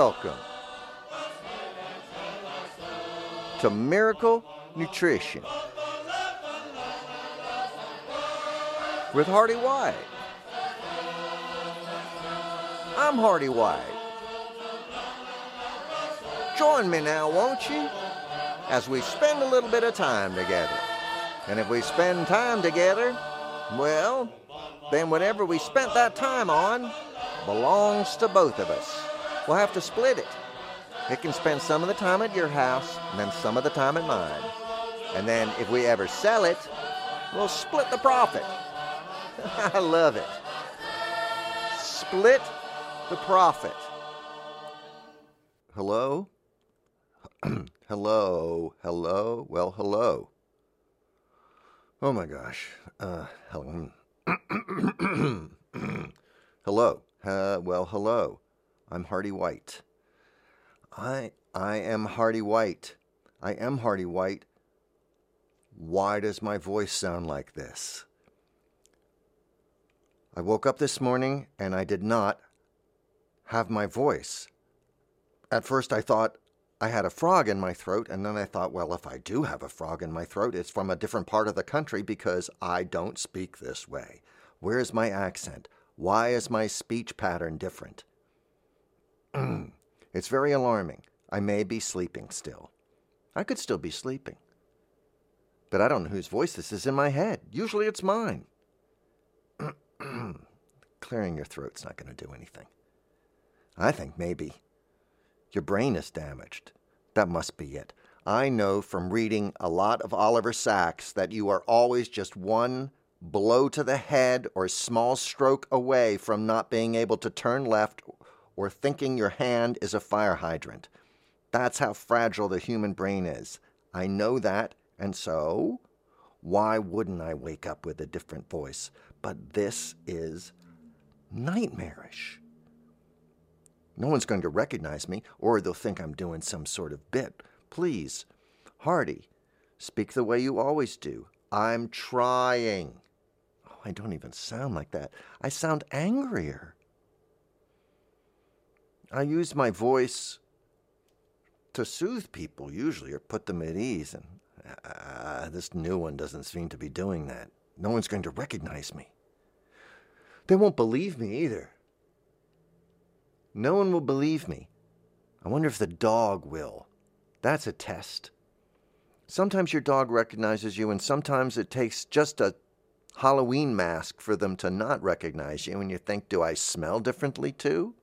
Welcome to Miracle Nutrition with Hearty White. I'm Hearty White. Join me now, won't you, as we spend a little bit of time together. And if we spend time together, well, then whatever we spent that time on belongs to both of us. We'll have to split it. It can spend some of the time at your house and then some of the time at mine. And then if we ever sell it, we'll split the profit. I love it. Split the profit. Hello? hello? Hello? Well, hello. Oh my gosh. Uh, hello. hello. Uh, well, hello. I'm Hearty White. I I am Hearty White. I am Hearty White. Why does my voice sound like this? I woke up this morning and I did not have my voice. At first I thought I had a frog in my throat, and then I thought, well, if I do have a frog in my throat, it's from a different part of the country because I don't speak this way. Where's my accent? Why is my speech pattern different? it's very alarming. I may be sleeping still. I could still be sleeping. But I don't know whose voice this is in my head. Usually it's mine. Clearing your throat's not going to do anything. I think maybe your brain is damaged. That must be it. I know from reading a lot of Oliver Sacks that you are always just one blow to the head or small stroke away from not being able to turn left or thinking your hand is a fire hydrant. That's how fragile the human brain is. I know that, and so why wouldn't I wake up with a different voice? But this is nightmarish. No one's going to recognize me, or they'll think I'm doing some sort of bit. Please, Hearty, speak the way you always do. I'm trying. Oh, I don't even sound like that. I sound angrier. I use my voice to soothe people, usually, or put them at ease, and uh, this new one doesn't seem to be doing that. No one's going to recognize me. They won't believe me either. No one will believe me. I wonder if the dog will. That's a test. Sometimes your dog recognizes you, and sometimes it takes just a Halloween mask for them to not recognize you, and you think, do I smell differently too?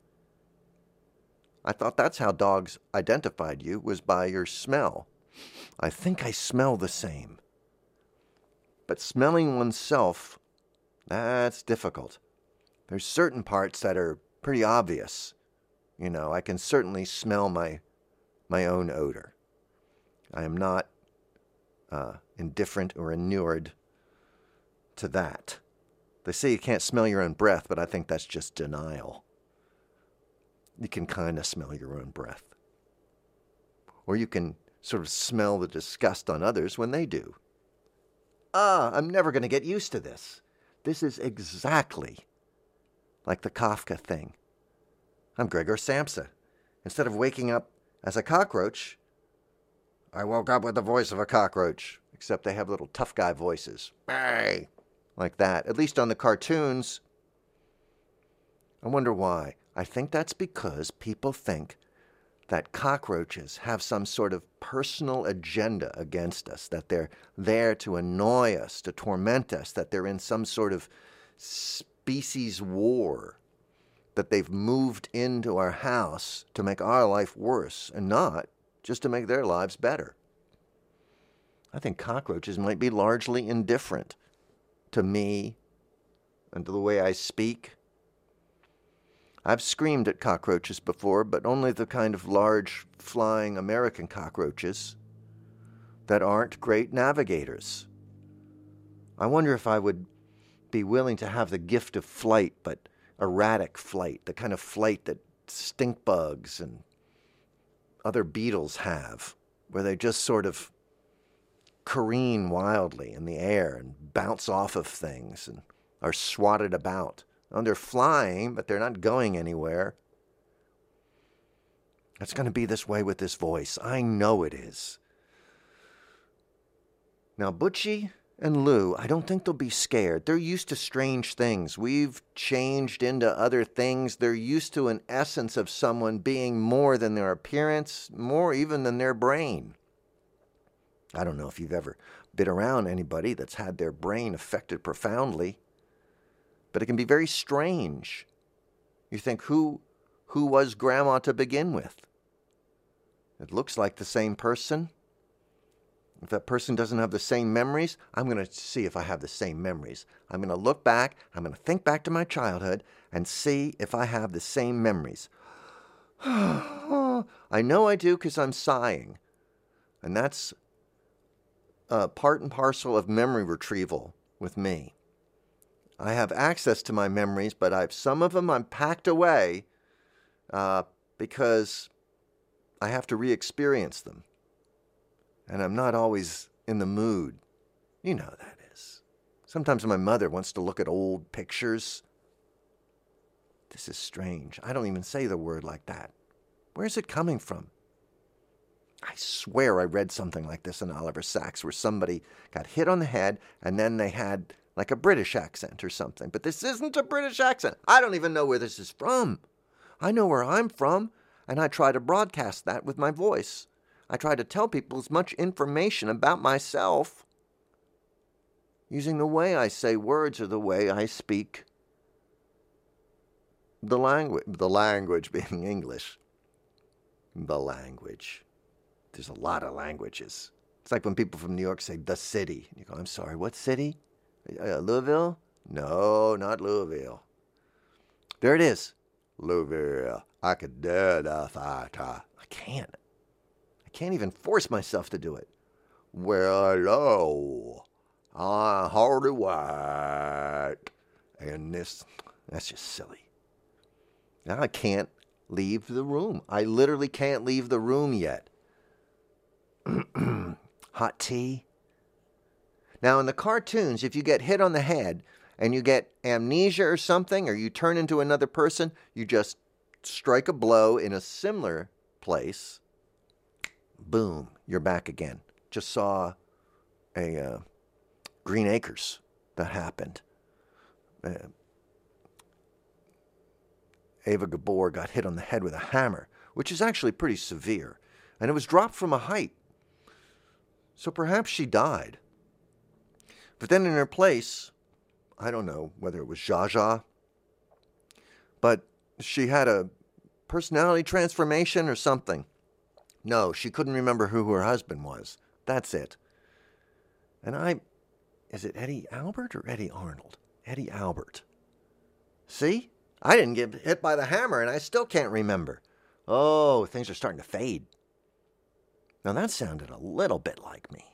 I thought that's how dogs identified you, was by your smell. I think I smell the same. But smelling oneself, that's difficult. There's certain parts that are pretty obvious. You know, I can certainly smell my my own odor. I am not uh, indifferent or inured to that. They say you can't smell your own breath, but I think that's just denial. You can kind of smell your own breath. Or you can sort of smell the disgust on others when they do. Ah, I'm never going to get used to this. This is exactly like the Kafka thing. I'm Gregor Samsa. Instead of waking up as a cockroach, I woke up with the voice of a cockroach, except they have little tough guy voices. Hey! Like that. At least on the cartoons. I wonder why. I think that's because people think that cockroaches have some sort of personal agenda against us, that they're there to annoy us, to torment us, that they're in some sort of species war that they've moved into our house to make our life worse and not just to make their lives better. I think cockroaches might be largely indifferent to me and to the way I speak. I've screamed at cockroaches before, but only the kind of large, flying American cockroaches that aren't great navigators. I wonder if I would be willing to have the gift of flight, but erratic flight, the kind of flight that stink bugs and other beetles have, where they just sort of careen wildly in the air and bounce off of things and are swatted about. And they're flying, but they're not going anywhere. It's going to be this way with this voice. I know it is. Now, Butchie and Lou, I don't think they'll be scared. They're used to strange things. We've changed into other things. They're used to an essence of someone being more than their appearance, more even than their brain. I don't know if you've ever been around anybody that's had their brain affected profoundly, but it can be very strange. You think, who, who was Grandma to begin with? It looks like the same person. If that person doesn't have the same memories, I'm going to see if I have the same memories. I'm going to look back, I'm going to think back to my childhood and see if I have the same memories. I know I do because I'm sighing. And that's uh, part and parcel of memory retrieval with me. I have access to my memories, but I've some of them I'm packed away uh, because I have to re-experience them, and I'm not always in the mood. You know that is. Sometimes my mother wants to look at old pictures. This is strange. I don't even say the word like that. Where's it coming from? I swear I read something like this in Oliver Sacks where somebody got hit on the head and then they had like a British accent or something. But this isn't a British accent. I don't even know where this is from. I know where I'm from, and I try to broadcast that with my voice. I try to tell people as much information about myself using the way I say words or the way I speak the language, the language being English. The language. There's a lot of languages. It's like when people from New York say the city. You go, I'm sorry, what city? Uh, Louisville? No, not Louisville. There it is. Louisville. I could do the fighter. I can't. I can't even force myself to do it. Well, hello. I'm Hearty White. And this, that's just silly. Now I can't leave the room. I literally can't leave the room yet. Hot tea. Now, in the cartoons, if you get hit on the head and you get amnesia or something, or you turn into another person, you just strike a blow in a similar place. Boom, you're back again. Just saw a uh, Green Acres that happened. Uh, Eva Gabor got hit on the head with a hammer, which is actually pretty severe, and it was dropped from a height. So perhaps she died. But then in her place, I don't know whether it was Zsa, but she had a personality transformation or something. No, she couldn't remember who her husband was. That's it. And I, is it Eddie Albert or Eddy Arnold? Eddie Albert. See? I didn't get hit by the hammer and I still can't remember. Oh, things are starting to fade. Now that sounded a little bit like me.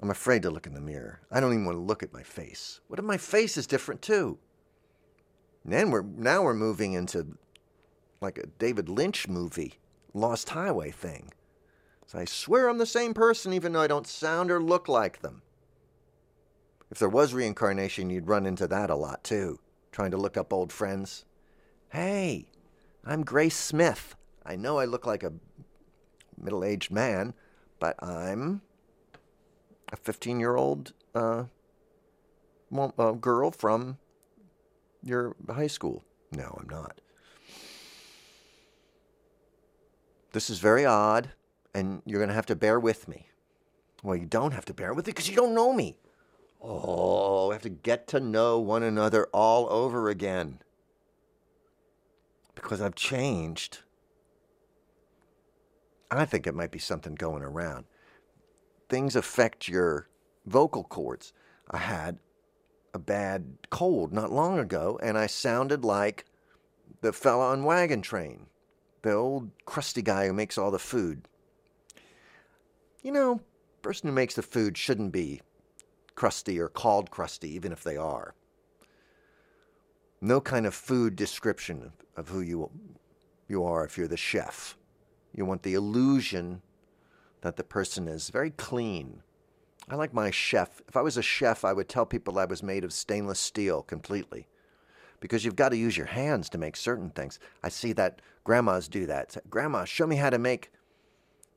I'm afraid to look in the mirror. I don't even want to look at my face. What if my face is different too? Then we're now we're moving into like a David Lynch movie, Lost Highway thing. So I swear I'm the same person even though I don't sound or look like them. If there was reincarnation, you'd run into that a lot too, trying to look up old friends. Hey, I'm Grace Smith. I know I look like a middle aged man, but I'm a 15 year old uh, uh, girl from your high school. No, I'm not. This is very odd, and you're going to have to bear with me. Well, you don't have to bear with it because you don't know me. Oh, we have to get to know one another all over again. Because I've changed. I think it might be something going around things affect your vocal cords. I had a bad cold not long ago, and I sounded like the fella on Wagon Train, the old crusty guy who makes all the food. You know, person who makes the food shouldn't be crusty or called crusty, even if they are. No kind of food description of who you you are if you're the chef. You want the illusion that the person is very clean. I like my chef. If I was a chef, I would tell people I was made of stainless steel completely. because you've got to use your hands to make certain things. I see that grandmas do that. Say, Grandma, show me how to make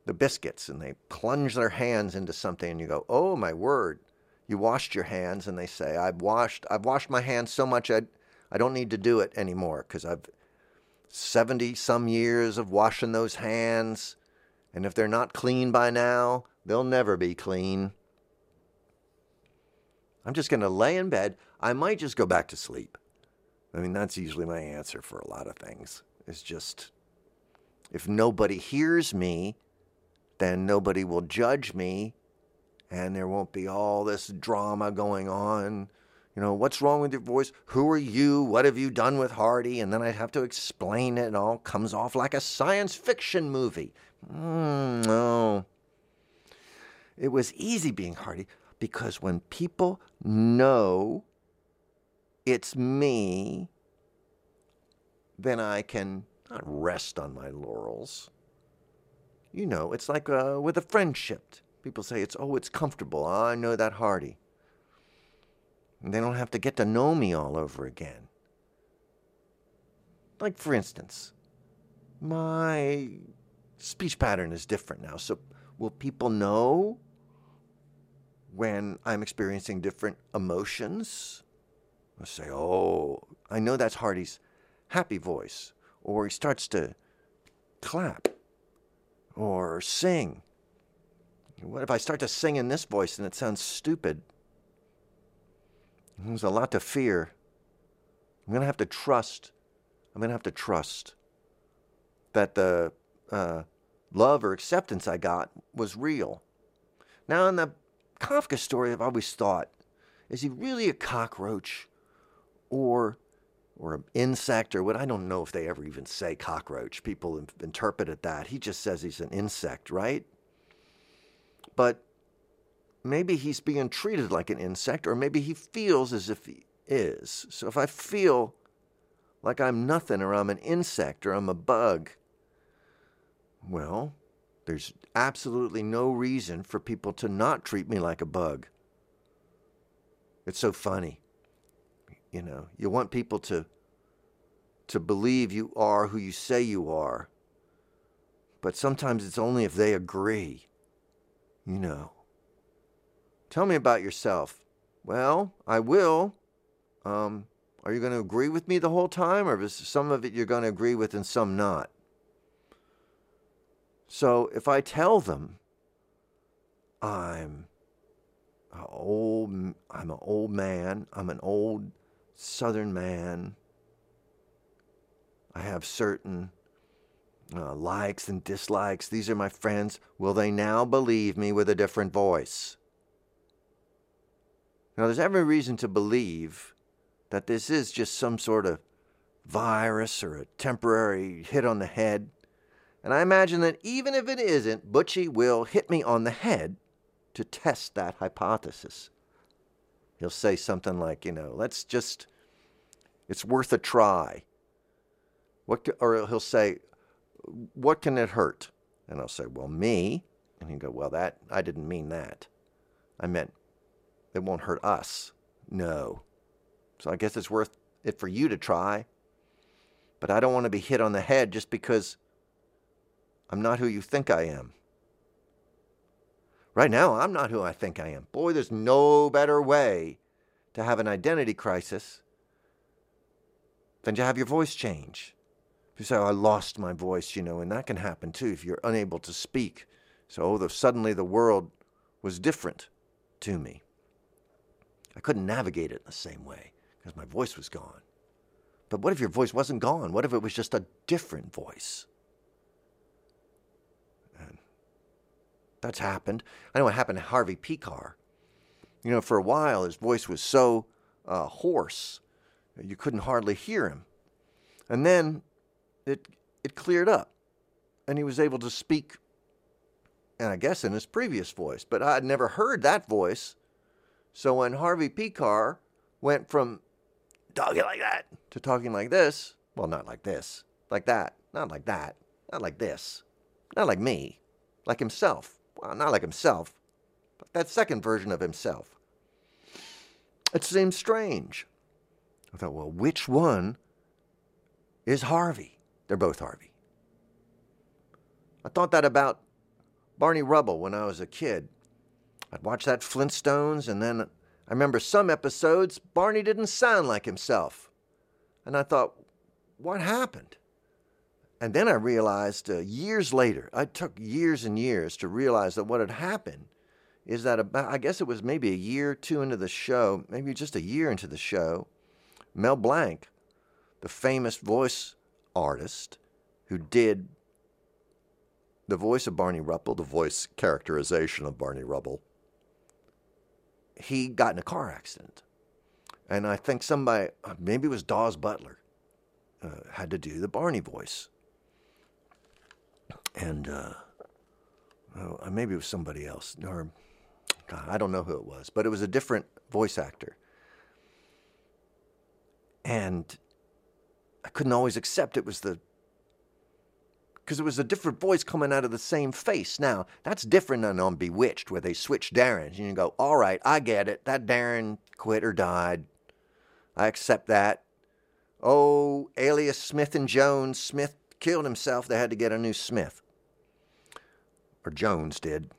the biscuits. And they plunge their hands into something, and you go, Oh, my word. You washed your hands, and they say, I've washed, I've washed my hands so much I, I don't need to do it anymore because I've 70 some years of washing those hands. And if they're not clean by now, they'll never be clean. I'm just going to lay in bed. I might just go back to sleep. I mean, that's usually my answer for a lot of things. It's just, if nobody hears me, then nobody will judge me, and there won't be all this drama going on. You know, what's wrong with your voice? Who are you? What have you done with Hearty? And then I'd have to explain it. It all comes off like a science fiction movie. Mm, no. It was easy being Hearty because when people know it's me, then I can not rest on my laurels. You know, it's like uh, with a friendship. People say it's, oh, it's comfortable. Oh, I know that Hearty. And they don't have to get to know me all over again. Like, for instance, my speech pattern is different now. So, will people know when I'm experiencing different emotions? I say, oh, I know that's Hearty's happy voice. Or he starts to clap or sing. What if I start to sing in this voice and it sounds stupid? There's a lot to fear. I'm going to have to trust. I'm going to have to trust that the uh, love or acceptance I got was real. Now, in the Kafka story, I've always thought, is he really a cockroach? or or an insect or what I don't know if they ever even say cockroach. People interpret interpreted that. He just says he's an insect, right? But maybe he's being treated like an insect, or maybe he feels as if he is. So if I feel like I'm nothing, or I'm an insect, or I'm a bug, well, there's absolutely no reason for people to not treat me like a bug. It's so funny. You know, you want people to to believe you are who you say you are. But sometimes it's only if they agree. You know. Tell me about yourself. Well, I will. Um, are you going to agree with me the whole time, or is some of it you're going to agree with and some not? So if I tell them I'm old, I'm an old man, I'm an old Southern man. I have certain uh, likes and dislikes. These are my friends. Will they now believe me with a different voice? Now, there's every reason to believe that this is just some sort of virus or a temporary hit on the head. And I imagine that even if it isn't, Butchie will hit me on the head to test that hypothesis. He'll say something like, you know, let's just it's worth a try. What, or he'll say, What can it hurt? And I'll say, Well, me. And he'll go, Well, that, I didn't mean that. I meant it won't hurt us. No. So I guess it's worth it for you to try. But I don't want to be hit on the head just because I'm not who you think I am. Right now, I'm not who I think I am. Boy, there's no better way to have an identity crisis than to have your voice change. You say, oh, I lost my voice, you know, and that can happen too if you're unable to speak. So oh, the, suddenly the world was different to me. I couldn't navigate it in the same way because my voice was gone. But what if your voice wasn't gone? What if it was just a different voice? That's happened. I know it happened to Harvey Pekar. You know, for a while his voice was so uh, hoarse you couldn't hardly hear him. And then it, it cleared up, and he was able to speak, and I guess in his previous voice, but I had never heard that voice. So when Harvey Pekar went from talking like that to talking like this, well, not like this, like that, not like that, not like this, not like me, like himself. Well, not like himself, but that second version of himself. It seems strange. I thought, well, which one is Harvey? They're both Harvey. I thought that about Barney Rubble when I was a kid. I'd watch that Flintstones, and then I remember some episodes, Barney didn't sound like himself. And I thought, what happened? And then I realized uh, years later, I took years and years to realize that what had happened is that about, I guess it was maybe a year or two into the show, maybe just a year into the show, Mel Blanc, the famous voice artist who did the voice of Barney Rubble, the voice characterization of Barney Rubble, he got in a car accident. And I think somebody, maybe it was Daws Butler, uh, had to do the Barney voice. And uh, oh, maybe it was somebody else, or God, I don't know who it was, but it was a different voice actor. And I couldn't always accept it was the because it was a different voice coming out of the same face. Now, that's different than on Bewitched, where they switch Darrens. And you go, all right, I get it. That Darren quit or died. I accept that. Oh, alias Smith and Jones. Smith killed himself. They had to get a new Smith. Or Jones did.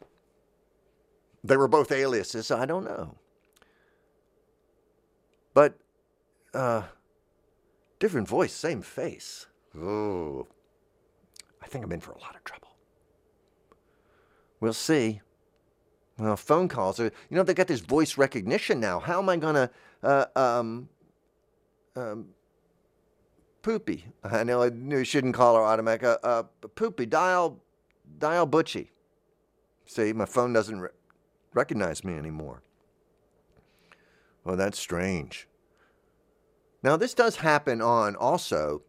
They were both aliases. I don't know. But, uh, different voice, same face. Oh, I think I'm in for a lot of trouble. We'll see. Well, phone calls are, you know, they got this voice recognition now. How am I going to, uh, um, um, Poopy. I know I knew I shouldn't call her automatic. Uh, uh, Poopy, dial, dial Butchie. See, my phone doesn't re- recognize me anymore. Well, that's strange. Now, this does happen on also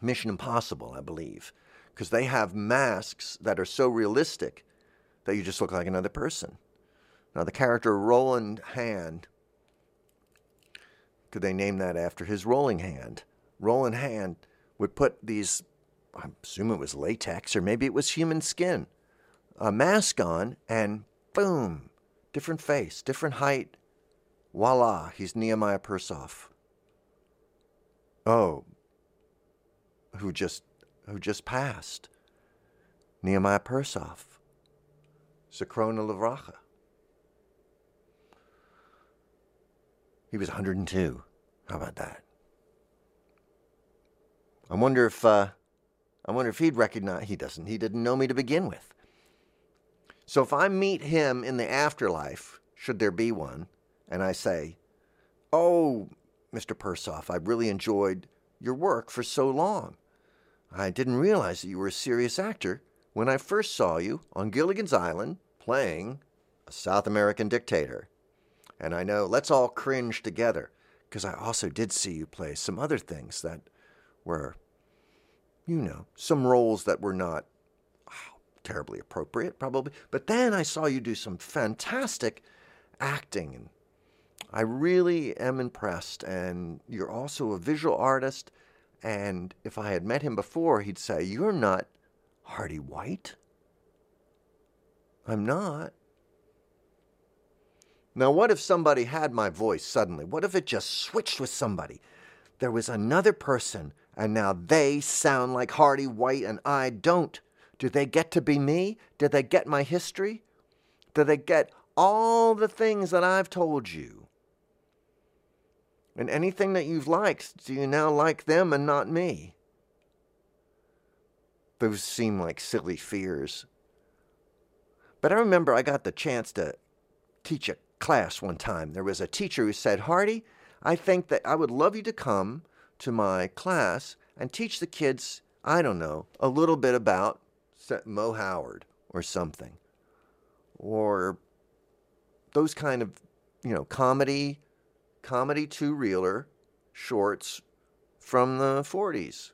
Mission Impossible, I believe because they have masks that are so realistic that you just look like another person. Now, the character Rollin Hand, could they name that after his rolling hand? Rollin Hand would put these, I assume it was latex or maybe it was human skin, a mask on, and boom, different face, different height. Voila, he's Nehemiah Persoff. Oh, who just who just passed, Nehemiah Persoff, Zichrona Livracha. He was 102. How about that? I wonder if uh, I wonder if he'd recognize. He doesn't. He didn't know me to begin with. So if I meet him in the afterlife, should there be one, and I say, "Oh, Mr. Persoff, I really enjoyed your work for so long. I didn't realize that you were a serious actor when I first saw you on Gilligan's Island playing a South American dictator. And I know, let's all cringe together, because I also did see you play some other things that were, you know, some roles that were not oh, terribly appropriate, probably. But then I saw you do some fantastic acting, and I really am impressed. And you're also a visual artist and if I had met him before, he'd say, You're not Hearty White. I'm not. Now, what if somebody had my voice suddenly? What if it just switched with somebody? There was another person, and now they sound like Hearty White and I don't. Do they get to be me? Do they get my history? Do they get all the things that I've told you? And anything that you've liked, do you now like them and not me? Those seem like silly fears. But I remember I got the chance to teach a class one time. There was a teacher who said, Hearty, I think that I would love you to come to my class and teach the kids, I don't know, a little bit about Moe Howard or something. Or those kind of, you know, comedy comedy two reeler shorts from the 40s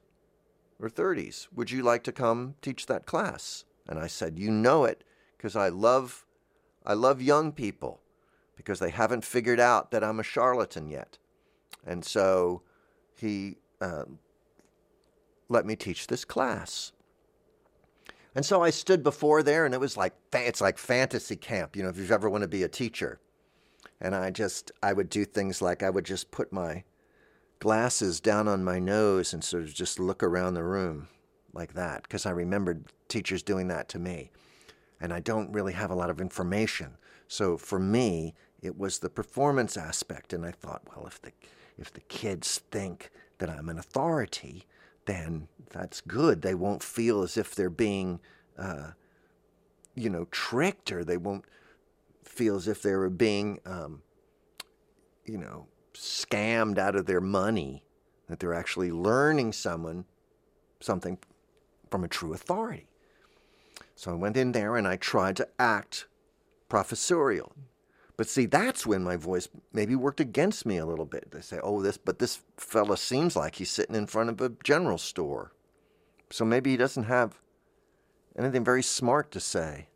or 30s. Would you like to come teach that class? And I said, You know it, because I love, I love young people because they haven't figured out that I'm a charlatan yet. And so he uh, let me teach this class. And so I stood before there, and it was like it's like fantasy camp. You know, if you ever want to be a teacher, and I just I would do things like I would just put my glasses down on my nose and sort of just look around the room like that because I remembered teachers doing that to me. And I don't really have a lot of information. So for me, it was the performance aspect. And I thought, well, if the, if the kids think that I'm an authority, then that's good. They won't feel as if they're being, uh, you know, tricked or they won't feel as if they were being, um, you know, scammed out of their money, that they're actually learning someone something from a true authority. So I went in there and I tried to act professorial. But see, that's when my voice maybe worked against me a little bit. They say, oh, this, but this fella seems like he's sitting in front of a general store. So maybe he doesn't have anything very smart to say.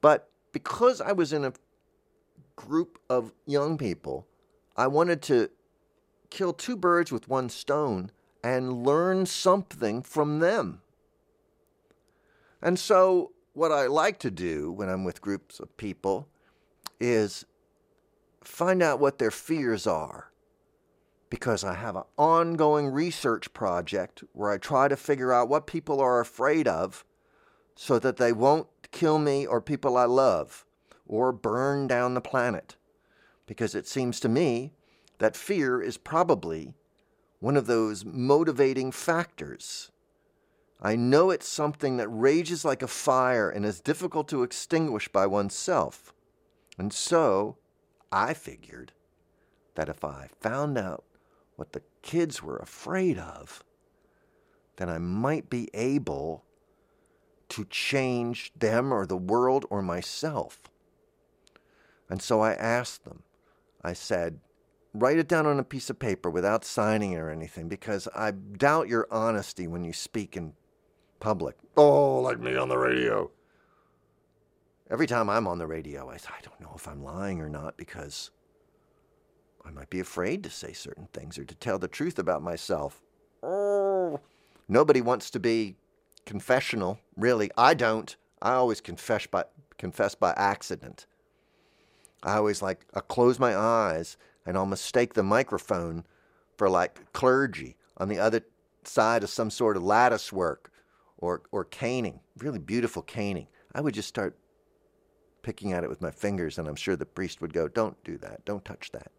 But because I was in a group of young people, I wanted to kill two birds with one stone and learn something from them. And so, what I like to do when I'm with groups of people is find out what their fears are. Because I have an ongoing research project where I try to figure out what people are afraid of so that they won't kill me or people I love or burn down the planet. Because it seems to me that fear is probably one of those motivating factors. I know it's something that rages like a fire and is difficult to extinguish by oneself. And so I figured that if I found out what the kids were afraid of, then I might be able to change them or the world or myself. And so I asked them, I said, write it down on a piece of paper without signing it or anything because I doubt your honesty when you speak in public. Oh, like me on the radio. Every time I'm on the radio, I, I don't know if I'm lying or not because I might be afraid to say certain things or to tell the truth about myself. Oh, nobody wants to be confessional, really. I don't. I always confess by confess by accident. I always like I close my eyes and I'll mistake the microphone for like clergy on the other side of some sort of lattice work or, or caning, really beautiful caning. I would just start picking at it with my fingers, and I'm sure the priest would go, Don't do that, don't touch that.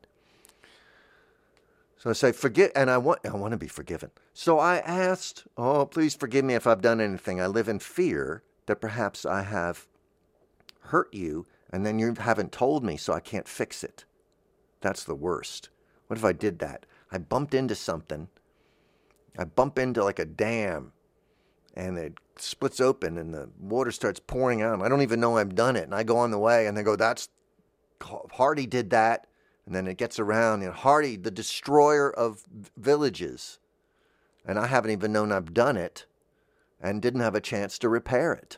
So I say, Forget, and I want, I want to be forgiven. So I asked, Oh, please forgive me if I've done anything. I live in fear that perhaps I have hurt you, and then you haven't told me, so I can't fix it. That's the worst. What if I did that? I bumped into something. I bump into like a dam and it splits open and the water starts pouring out. I don't even know I've done it. And I go on the way and they go, that's Hearty did that. And then it gets around, know, Hearty, the destroyer of villages. And I haven't even known I've done it and didn't have a chance to repair it.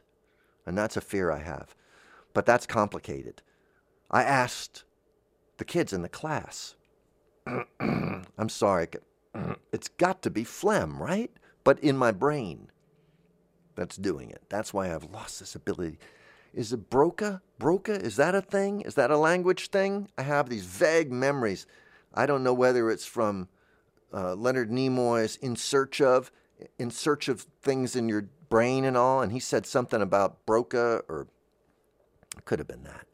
And that's a fear I have. But that's complicated. I asked the kids in the class. I'm sorry. It's got to be phlegm, right? But in my brain, that's doing it. That's why I've lost this ability. Is it Broca? Broca? Is that a thing? Is that a language thing? I have these vague memories. I don't know whether it's from uh, Leonard Nimoy's In Search of, In Search of Things in Your Brain and all, and he said something about Broca, or it could have been that.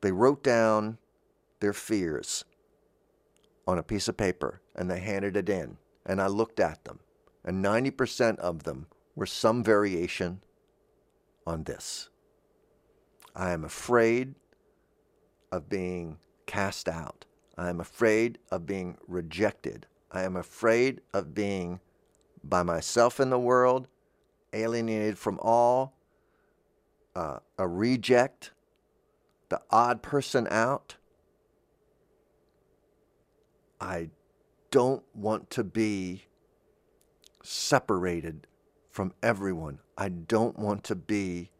They wrote down their fears on a piece of paper and they handed it in. And I looked at them, and 90% of them were some variation on this I am afraid of being cast out. I am afraid of being rejected. I am afraid of being by myself in the world, alienated from all, uh, a reject, the odd person out. I don't want to be separated from everyone. I don't want to be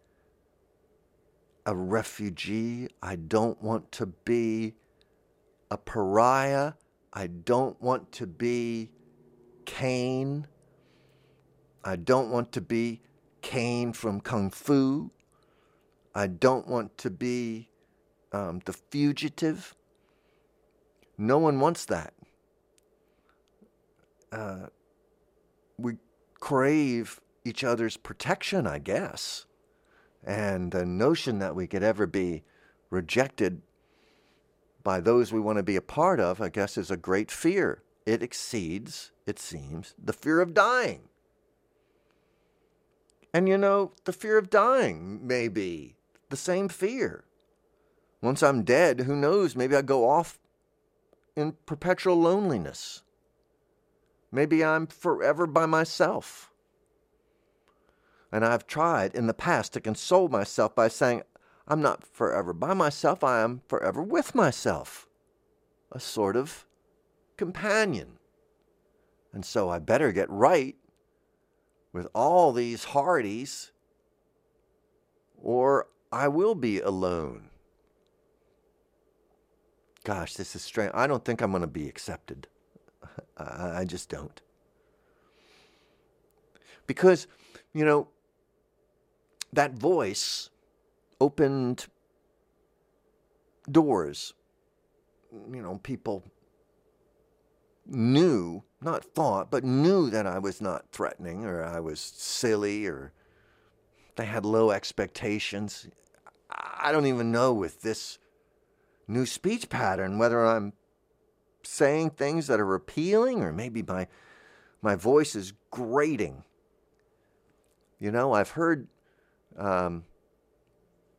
a refugee. I don't want to be a pariah. I don't want to be Cain. I don't want to be Cain from Kung Fu. I don't want to be um, the fugitive. No one wants that. Uh, we crave each other's protection, I guess. And the notion that we could ever be rejected by those we want to be a part of, I guess, is a great fear. It exceeds, it seems, the fear of dying. And you know, the fear of dying may be the same fear. Once I'm dead, who knows? Maybe I go off in perpetual loneliness. Maybe I'm forever by myself. And I've tried in the past to console myself by saying, I'm not forever by myself, I am forever with myself. A sort of companion. And so I better get right with all these hardies, or I will be alone. Gosh, this is strange. I don't think I'm going to be accepted. I just don't. Because, you know, that voice opened doors. You know, people knew, not thought, but knew that I was not threatening or I was silly or they had low expectations. I don't even know with this new speech pattern whether I'm saying things that are appealing or maybe my my voice is grating. You know, I've heard um,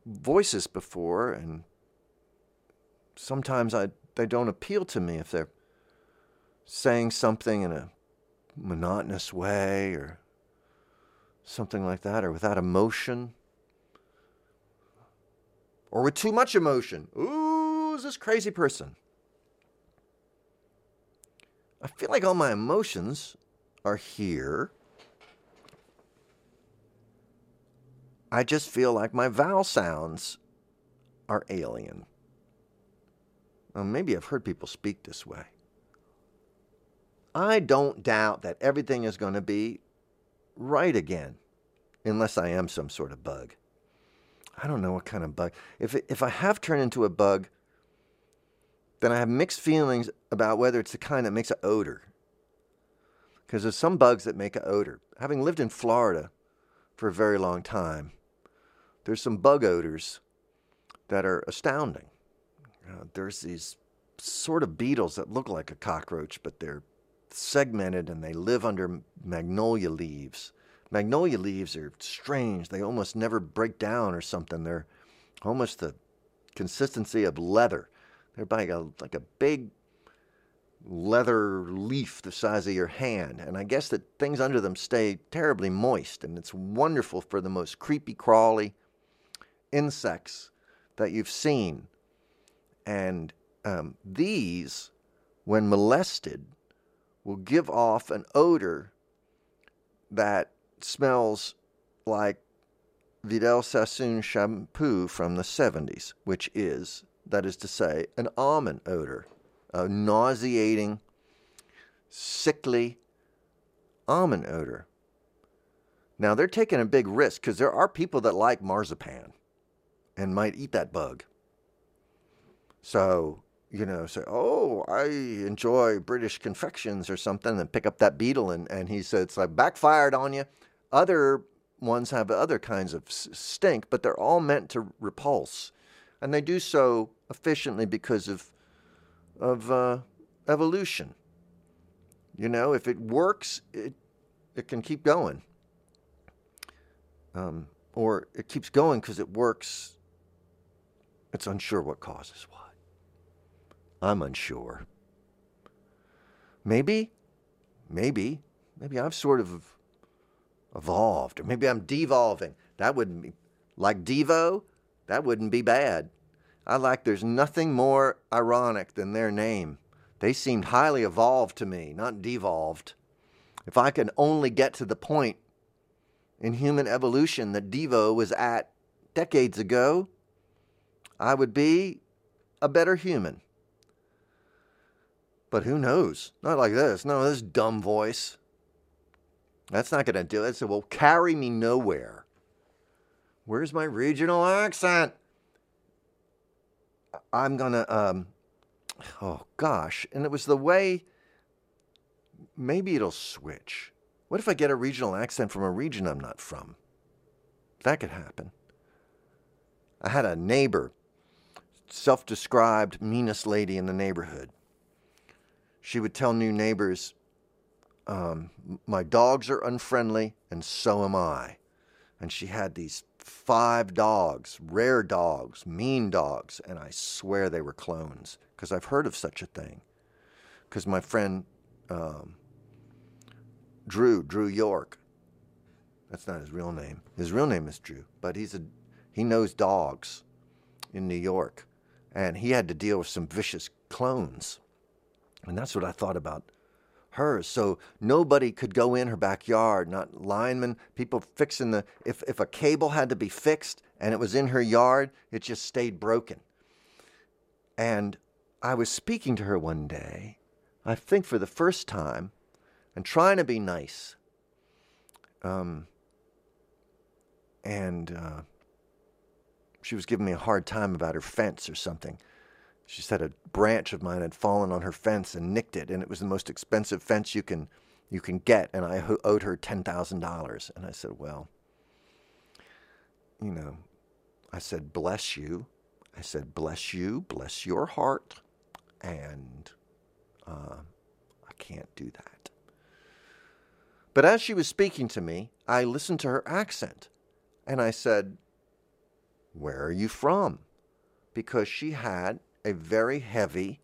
voices before, and sometimes I they don't appeal to me if they're saying something in a monotonous way or something like that, or without emotion, or with too much emotion. Ooh, is this crazy person? I feel like all my emotions are here. I just feel like my vowel sounds are alien. Well, maybe I've heard people speak this way. I don't doubt that everything is going to be right again, unless I am some sort of bug. I don't know what kind of bug. If, if I have turned into a bug, then I have mixed feelings about whether it's the kind that makes an odor. Because there's some bugs that make an odor. Having lived in Florida for a very long time, there's some bug odors that are astounding. Uh, there's these sort of beetles that look like a cockroach, but they're segmented and they live under magnolia leaves. Magnolia leaves are strange. They almost never break down or something. They're almost the consistency of leather. They're like a, like a big leather leaf the size of your hand. And I guess that things under them stay terribly moist. And it's wonderful for the most creepy, crawly insects that you've seen. And um, these, when molested, will give off an odor that smells like Vidal Sassoon shampoo from the 70s, which is that is to say, an almond odor, a nauseating, sickly almond odor. Now, they're taking a big risk because there are people that like marzipan and might eat that bug. So, you know, say, oh, I enjoy British confections or something, and pick up that beetle, and, and he said, it's like backfired on you. Other ones have other kinds of stink, but they're all meant to repulse and they do so efficiently because of of uh, evolution. You know, if it works, it it can keep going, um, or it keeps going because it works. It's unsure what causes what. I'm unsure. Maybe, maybe, maybe I've sort of evolved, or maybe I'm devolving. That wouldn't be like Devo. That wouldn't be bad. I like there's nothing more ironic than their name. They seemed highly evolved to me, not devolved. If I could only get to the point in human evolution that Devo was at decades ago, I would be a better human. But who knows? Not like this. No, this dumb voice. That's not going to do it. It will carry me nowhere. Where's my regional accent? I'm going to um, oh gosh, and it was the way maybe it'll switch. What if I get a regional accent from a region I'm not from? That could happen. I had a neighbor, self described meanest lady in the neighborhood. She would tell new neighbors, um, My dogs are unfriendly, and so am I. And she had these five dogs, rare dogs, mean dogs, and I swear they were clones because I've heard of such a thing. Because my friend um, Drew, Drew York, that's not his real name. His real name is Drew, but he's a he knows dogs in New York, and he had to deal with some vicious clones, and that's what I thought about her. So nobody could go in her backyard, not linemen, people fixing the if if a cable had to be fixed and it was in her yard, it just stayed broken. And I was speaking to her one day, I think for the first time, and trying to be nice. Um, and uh, she was giving me a hard time about her fence or something. She said a branch of mine had fallen on her fence and nicked it, and it was the most expensive fence you can you can get, and I owed her ten thousand dollars. And I said, well, you know, I said, bless you. I said, bless you, bless your heart, and uh, I can't do that. But as she was speaking to me, I listened to her accent, and I said, where are you from? Because she had a very heavy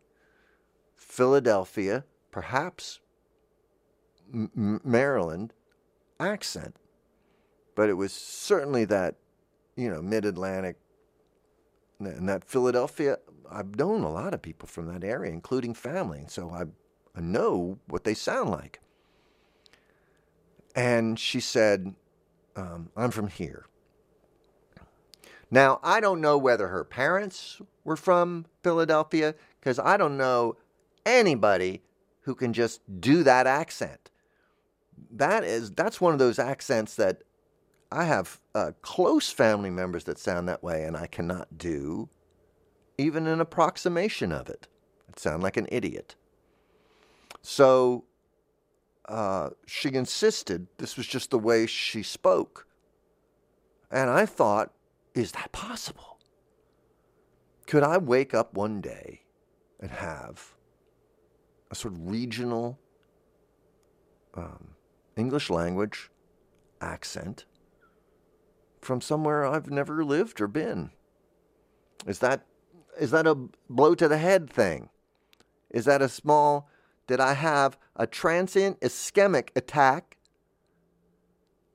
Philadelphia, perhaps M- Maryland accent. But it was certainly that, you know, mid Atlantic and that Philadelphia. I've known a lot of people from that area, including family. And so I, I know what they sound like. And she said, um, I'm from here. Now, I don't know whether her parents were from Philadelphia because I don't know anybody who can just do that accent. That is that's one of those accents that I have uh, close family members that sound that way, and I cannot do even an approximation of it. I sound like an idiot. So uh, she insisted this was just the way she spoke. And I thought, is that possible? Could I wake up one day and have a sort of regional um, English language accent from somewhere I've never lived or been? Is that is that a blow to the head thing? Is that a small did I have a transient ischemic attack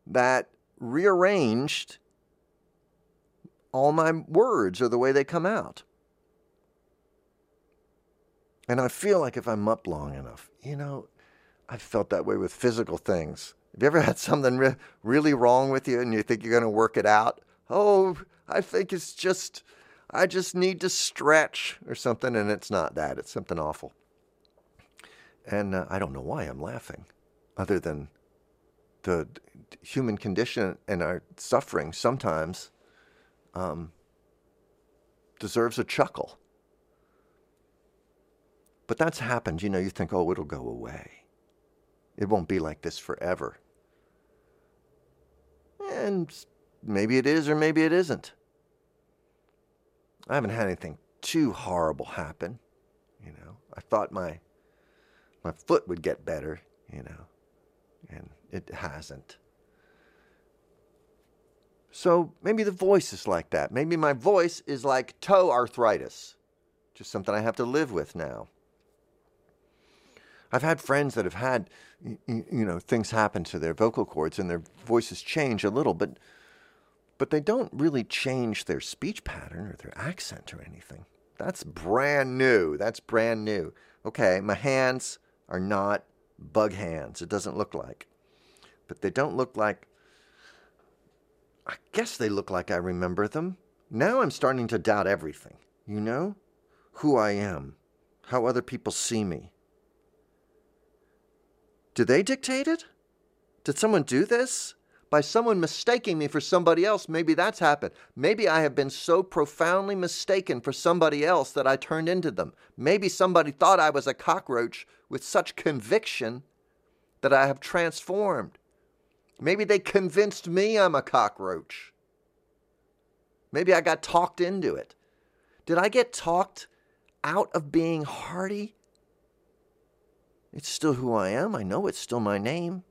that rearranged all my words are the way they come out. And I feel like if I'm up long enough, you know, I've felt that way with physical things. Have you ever had something re- really wrong with you and you think you're going to work it out? Oh, I think it's just, I just need to stretch or something, and it's not that. It's something awful. And uh, I don't know why I'm laughing, other than the human condition and our suffering sometimes um, deserves a chuckle. But that's happened. You know, you think, oh, it'll go away. It won't be like this forever. And maybe it is or maybe it isn't. I haven't had anything too horrible happen. You know, I thought my my foot would get better, you know, and it hasn't. So maybe the voice is like that. Maybe my voice is like toe arthritis, just something I have to live with now. I've had friends that have had, you know, things happen to their vocal cords and their voices change a little, but but they don't really change their speech pattern or their accent or anything. That's brand new. That's brand new. Okay, my hands are not bug hands. It doesn't look like. But they don't look like I guess they look like I remember them. Now I'm starting to doubt everything, you know? Who I am, how other people see me. Do they dictate it? Did someone do this? by someone mistaking me for somebody else. Maybe that's happened. Maybe I have been so profoundly mistaken for somebody else that I turned into them. Maybe somebody thought I was a cockroach with such conviction that I have transformed. Maybe they convinced me I'm a cockroach. Maybe I got talked into it. Did I get talked out of being Hearty? It's still who I am. I know it's still my name.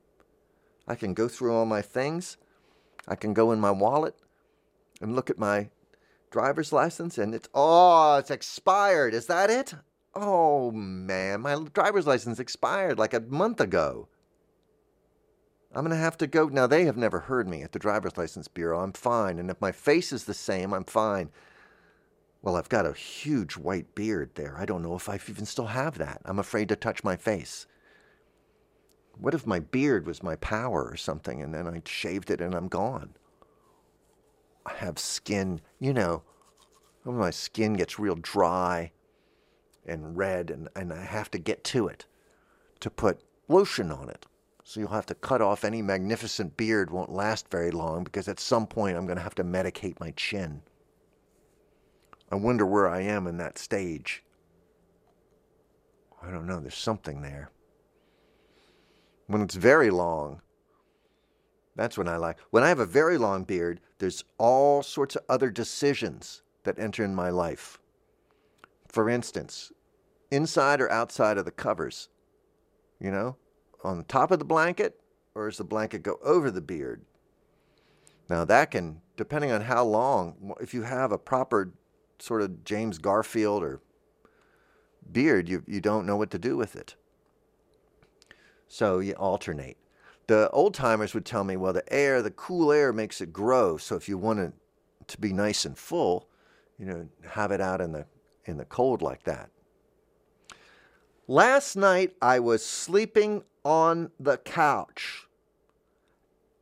I can go through all my things. I can go in my wallet and look at my driver's license and it's oh, it's expired. Is that it? Oh man, my driver's license expired like a month ago. I'm going to have to go. Now, they have never heard me at the driver's license bureau. I'm fine. And if my face is the same, I'm fine. Well, I've got a huge white beard there. I don't know if I even still have that. I'm afraid to touch my face. What if my beard was my power or something and then I shaved it and I'm gone? I have skin, you know, when my skin gets real dry and red and, and I have to get to it to put lotion on it. So you'll have to cut off any magnificent beard won't last very long because at some point I'm going to have to medicate my chin. I wonder where I am in that stage. I don't know, there's something there. When it's very long, that's when I like. When I have a very long beard, there's all sorts of other decisions that enter in my life. For instance, inside or outside of the covers, you know, on the top of the blanket, or does the blanket go over the beard? Now, that can, depending on how long, if you have a proper sort of James Garfield or beard, you, you don't know what to do with it. So you alternate. The old timers would tell me, well, the air, the cool air makes it grow. So if you want it to be nice and full, you know, have it out in the in the cold like that. Last night I was sleeping on the couch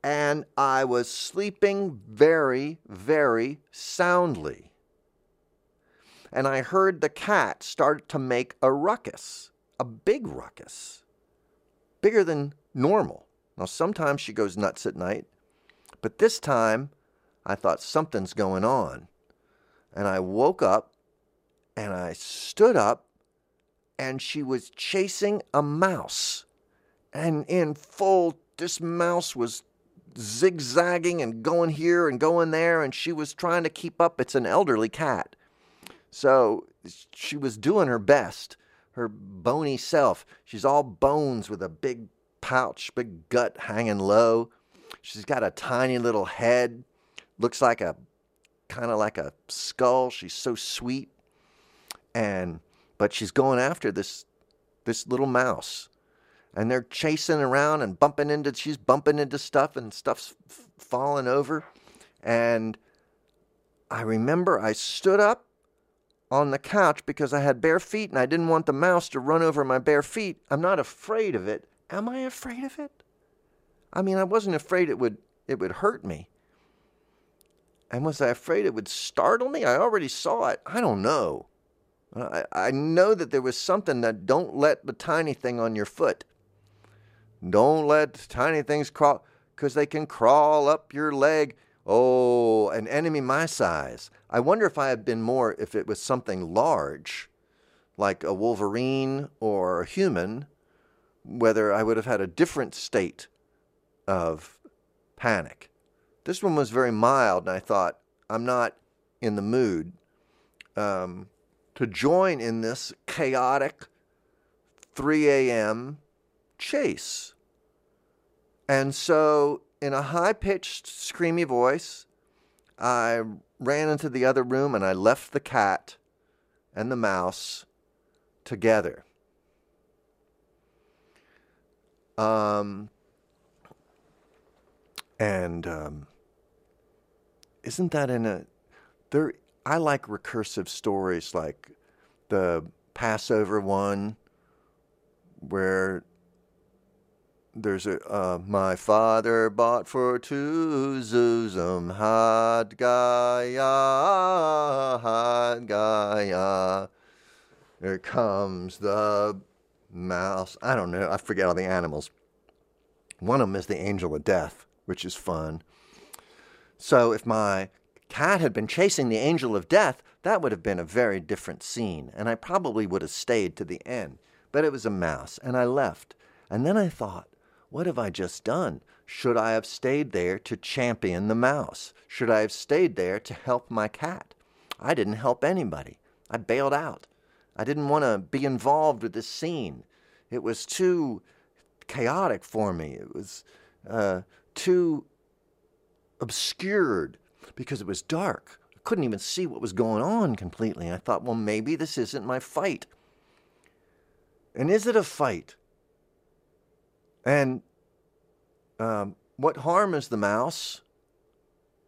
and I was sleeping very, very soundly and I heard the cat start to make a ruckus, a big ruckus, bigger than normal. Now, sometimes she goes nuts at night, but this time I thought something's going on. And I woke up and I stood up and she was chasing a mouse. And in full, this mouse was zigzagging and going here and going there, and she was trying to keep up. It's an elderly cat. So she was doing her best, her bony self. She's all bones with a big pouch, big gut hanging low. She's got a tiny little head, looks like a kind of like a skull. She's so sweet. And but she's going after this this little mouse. And they're chasing around and bumping into she's bumping into stuff and stuff's f- falling over. And I remember I stood up on the couch because I had bare feet and I didn't want the mouse to run over my bare feet. I'm not afraid of it. Am I afraid of it? I mean, I wasn't afraid it would it would hurt me. And was I afraid it would startle me? I already saw it. I don't know. I, I know that there was something that don't let the tiny thing on your foot. Don't let tiny things crawl because they can crawl up your leg Oh, an enemy my size. I wonder if I had been more, if it was something large, like a wolverine or a human, whether I would have had a different state of panic. This one was very mild, and I thought, I'm not in the mood um, to join in this chaotic 3 a.m. chase. And so in a high pitched, screamy voice, I ran into the other room and I left the cat and the mouse together. Um, and um, isn't that in a there? I like recursive stories like the Passover one, where there's a uh, my father bought for two zuzim Chad Gadya Chad Gadya here comes the mouse i don't know i forget all the animals one of them is the angel of death which is fun. So if my cat had been chasing the angel of death, that would have been a very different scene, and I probably would have stayed to the end. But it was a mouse, and I left. And then I thought, what have I just done? Should I have stayed there to champion the mouse? Should I have stayed there to help my cat? I didn't help anybody. I bailed out. I didn't want to be involved with this scene. It was too chaotic for me. It was uh, too obscured because it was dark. I couldn't even see what was going on completely. I thought, well, maybe this isn't my fight. And is it a fight? And um, what harm is the mouse?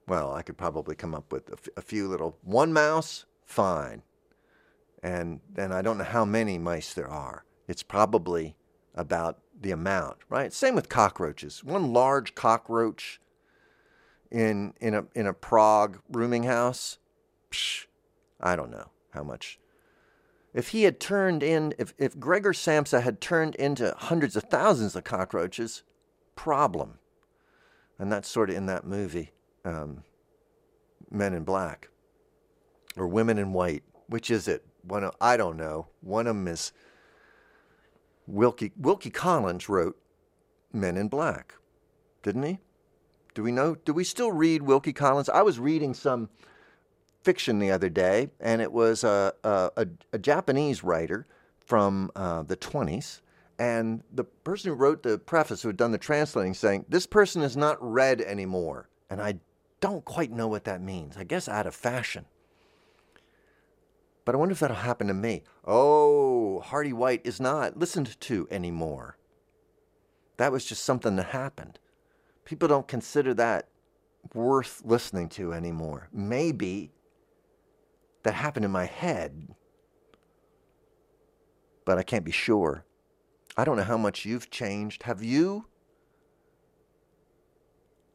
Well, I could probably come up with a, f- a few little. One mouse, fine. And then I don't know how many mice there are. It's probably about the amount, right? Same with cockroaches. One large cockroach in in a in a Prague rooming house, psh, I don't know how much. If he had turned in, if, if Gregor Samsa had turned into hundreds of thousands of cockroaches, problem. And that's sort of in that movie, um, Men in Black, or Women in White. Which is it? One of, I don't know. One of them is Wilkie Wilkie Collins wrote Men in Black, didn't he? Do we know? Do we still read Wilkie Collins? I was reading some fiction the other day, and it was a, a, a Japanese writer from uh, the 20s. And the person who wrote the preface, who had done the translating, saying, This person is not read anymore. And I don't quite know what that means. I guess out of fashion. But I wonder if that'll happen to me. Oh, Hearty White is not listened to anymore. That was just something that happened. People don't consider that worth listening to anymore. Maybe that happened in my head, but I can't be sure. I don't know how much you've changed. Have you?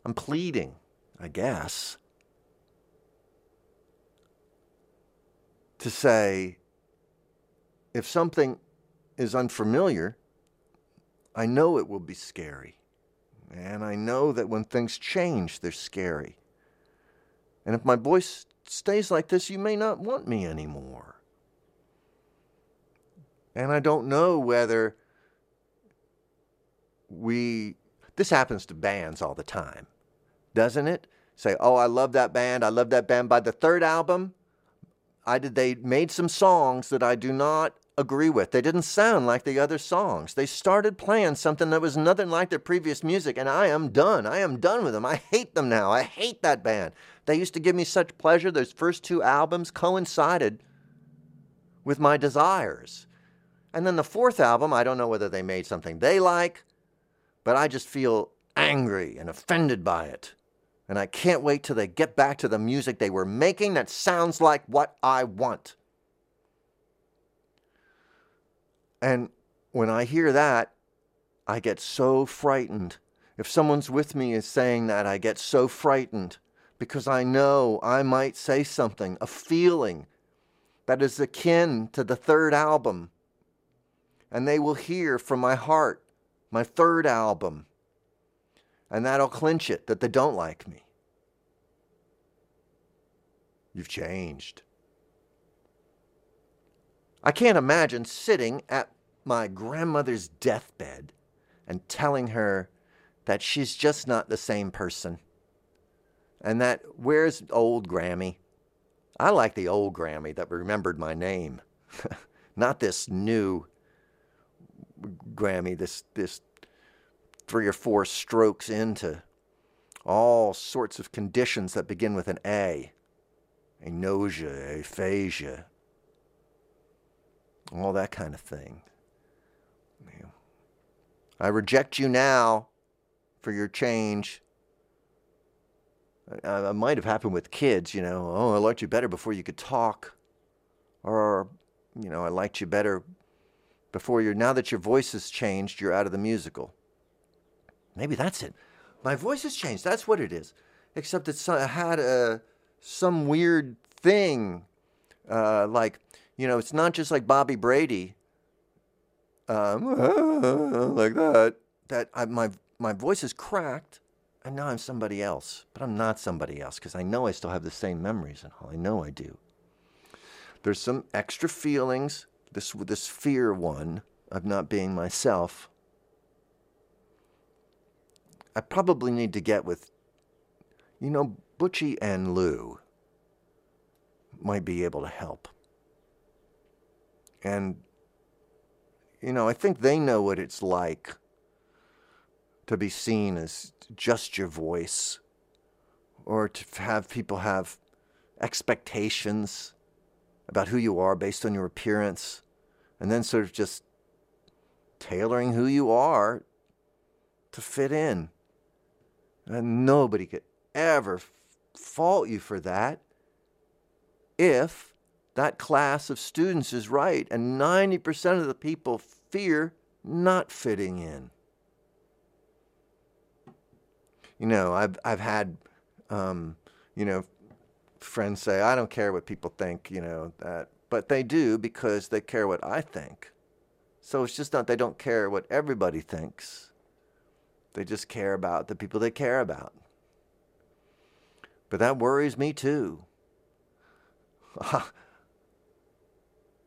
I'm pleading, I guess, to say if something is unfamiliar, I know it will be scary. And I know that when things change, they're scary. And if my voice stays like this, you may not want me anymore. And I don't know whether we, this happens to bands all the time, doesn't it? Say, oh, I love that band. I love that band. By the third album, I did, they made some songs that I do not agree with. They didn't sound like the other songs. They started playing something that was nothing like their previous music, and I am done. I am done with them. I hate them now. I hate that band. They used to give me such pleasure. Those first two albums coincided with my desires. And then the fourth album, I don't know whether they made something they like, but I just feel angry and offended by it. And I can't wait till they get back to the music they were making that sounds like what I want. And when I hear that, I get so frightened. If someone's with me is saying that, I get so frightened because I know I might say something, a feeling that is akin to the third album. And they will hear from my heart, my third album. And that'll clinch it that they don't like me. You've changed. I can't imagine sitting at my grandmother's deathbed and telling her that she's just not the same person. And that, where's old Grammy? I like the old Grammy that remembered my name, not this new Grammy, this, this three or four strokes into all sorts of conditions that begin with an A. A nausea, aphasia, all that kind of thing. I reject you now for your change. It might have happened with kids, you know. Oh, I liked you better before you could talk. Or, you know, I liked you better before you're, now that your voice has changed, you're out of the musical. Maybe that's it. My voice has changed. That's what it is. Except it's had a, some weird thing, uh, like you know, it's not just like Bobby Brady, um, like that. That I, my my voice is cracked, and now I'm somebody else, but I'm not somebody else because I know I still have the same memories and all. I know I do. There's some extra feelings, this, this fear one of not being myself. I probably need to get with, you know, Butchie and Lou might be able to help. And, you know, I think they know what it's like to be seen as just your voice or to have people have expectations about who you are based on your appearance and then sort of just tailoring who you are to fit in. And nobody could ever fault you for that if that class of students is right and 90% of the people fear not fitting in. You know, I've, I've had, um, you know, friends say, I don't care what people think, you know, that, but they do because they care what I think. So it's just not they don't care what everybody thinks. They just care about the people they care about. But that worries me too.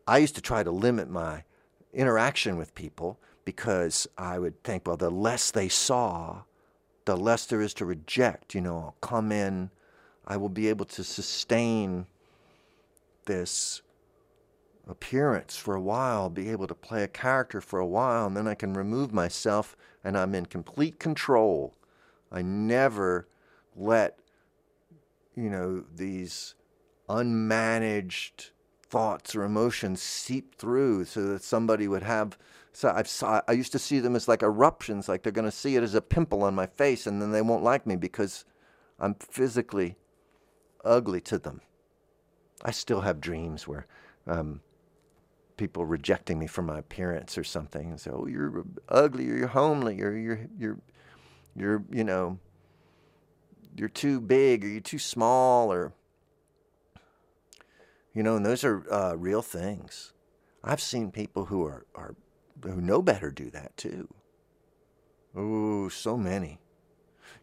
I used to try to limit my interaction with people because I would think, well, the less they saw, the less there is to reject. You know, I'll come in, I will be able to sustain this appearance for a while, be able to play a character for a while, and then I can remove myself and I'm in complete control. I never let, you know, these unmanaged thoughts or emotions seep through so that somebody would have so I've saw, I used to see them as like eruptions like they're going to see it as a pimple on my face and then they won't like me because I'm physically ugly to them. I still have dreams where um, people rejecting me for my appearance or something and say, "Oh, you're ugly, or you're homely, or you're you're you're you know you're too big, or you're too small, or you know, and those are uh, real things. I've seen people who are, are who know better do that too. Oh, so many.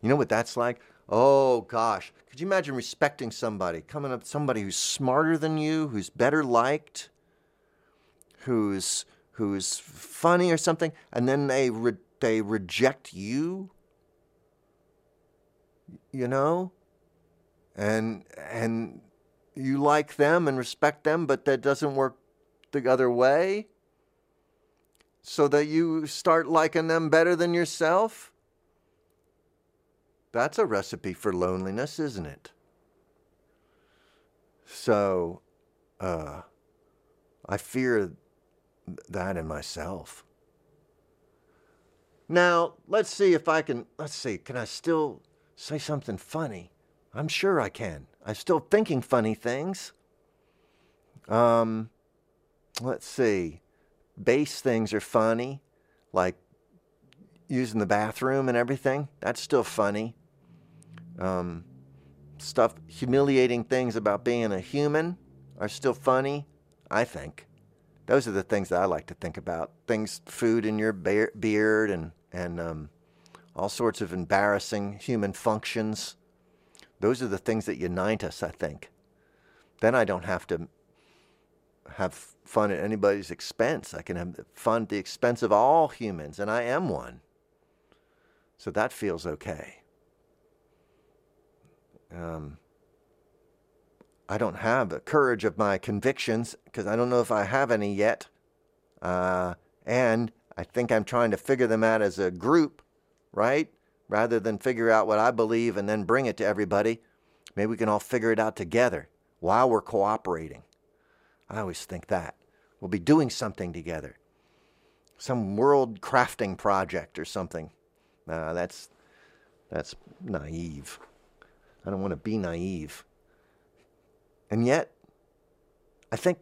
You know what that's like? Oh gosh, could you imagine respecting somebody, coming up somebody who's smarter than you, who's better liked, who's who's funny or something, and then they re- they reject you? You know, and and you like them and respect them, but that doesn't work the other way? So that you start liking them better than yourself? That's a recipe for loneliness, isn't it? So, uh, I fear that in myself. Now, let's see if I can. Let's see, can I still say something funny? I'm sure I can. I'm still thinking funny things. Um, let's see. Base things are funny, like using the bathroom and everything. That's still funny. Um, stuff, humiliating things about being a human are still funny, I think. Those are the things that I like to think about. Things, food in your beard, and and um, all sorts of embarrassing human functions those are the things that unite us, I think. Then I don't have to have fun at anybody's expense. I can have fun at the expense of all humans, and I am one. So that feels okay. Um, I don't have the courage of my convictions because I don't know if I have any yet. Uh, and I think I'm trying to figure them out as a group, right? Rather than figure out what I believe and then bring it to everybody. Maybe we can all figure it out together while we're cooperating. I always think that. We'll be doing something together. Some world crafting project or something. Nah, that's that's naive. I don't want to be naive. And yet, I think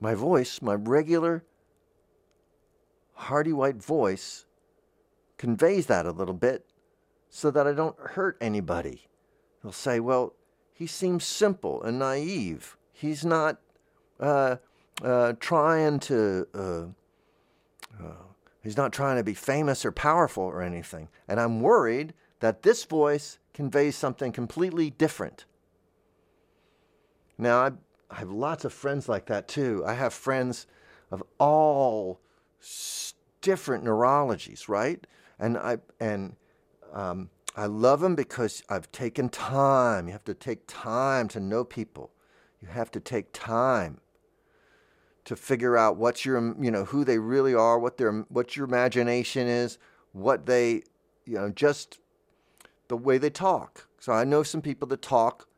my voice, my regular, hearty white voice, conveys that a little bit so that I don't hurt anybody. They'll say, well, he seems simple and naive. He's not uh, uh, trying to, uh, uh, he's not trying to be famous or powerful or anything. And I'm worried that this voice conveys something completely different. Now, I, I have lots of friends like that too. I have friends of all different neurologies, right? And I and um, I love them because I've taken time. You have to take time to know people. You have to take time to figure out what's your you know who they really are, what their what your imagination is, what they you know just the way they talk. So I know some people that talk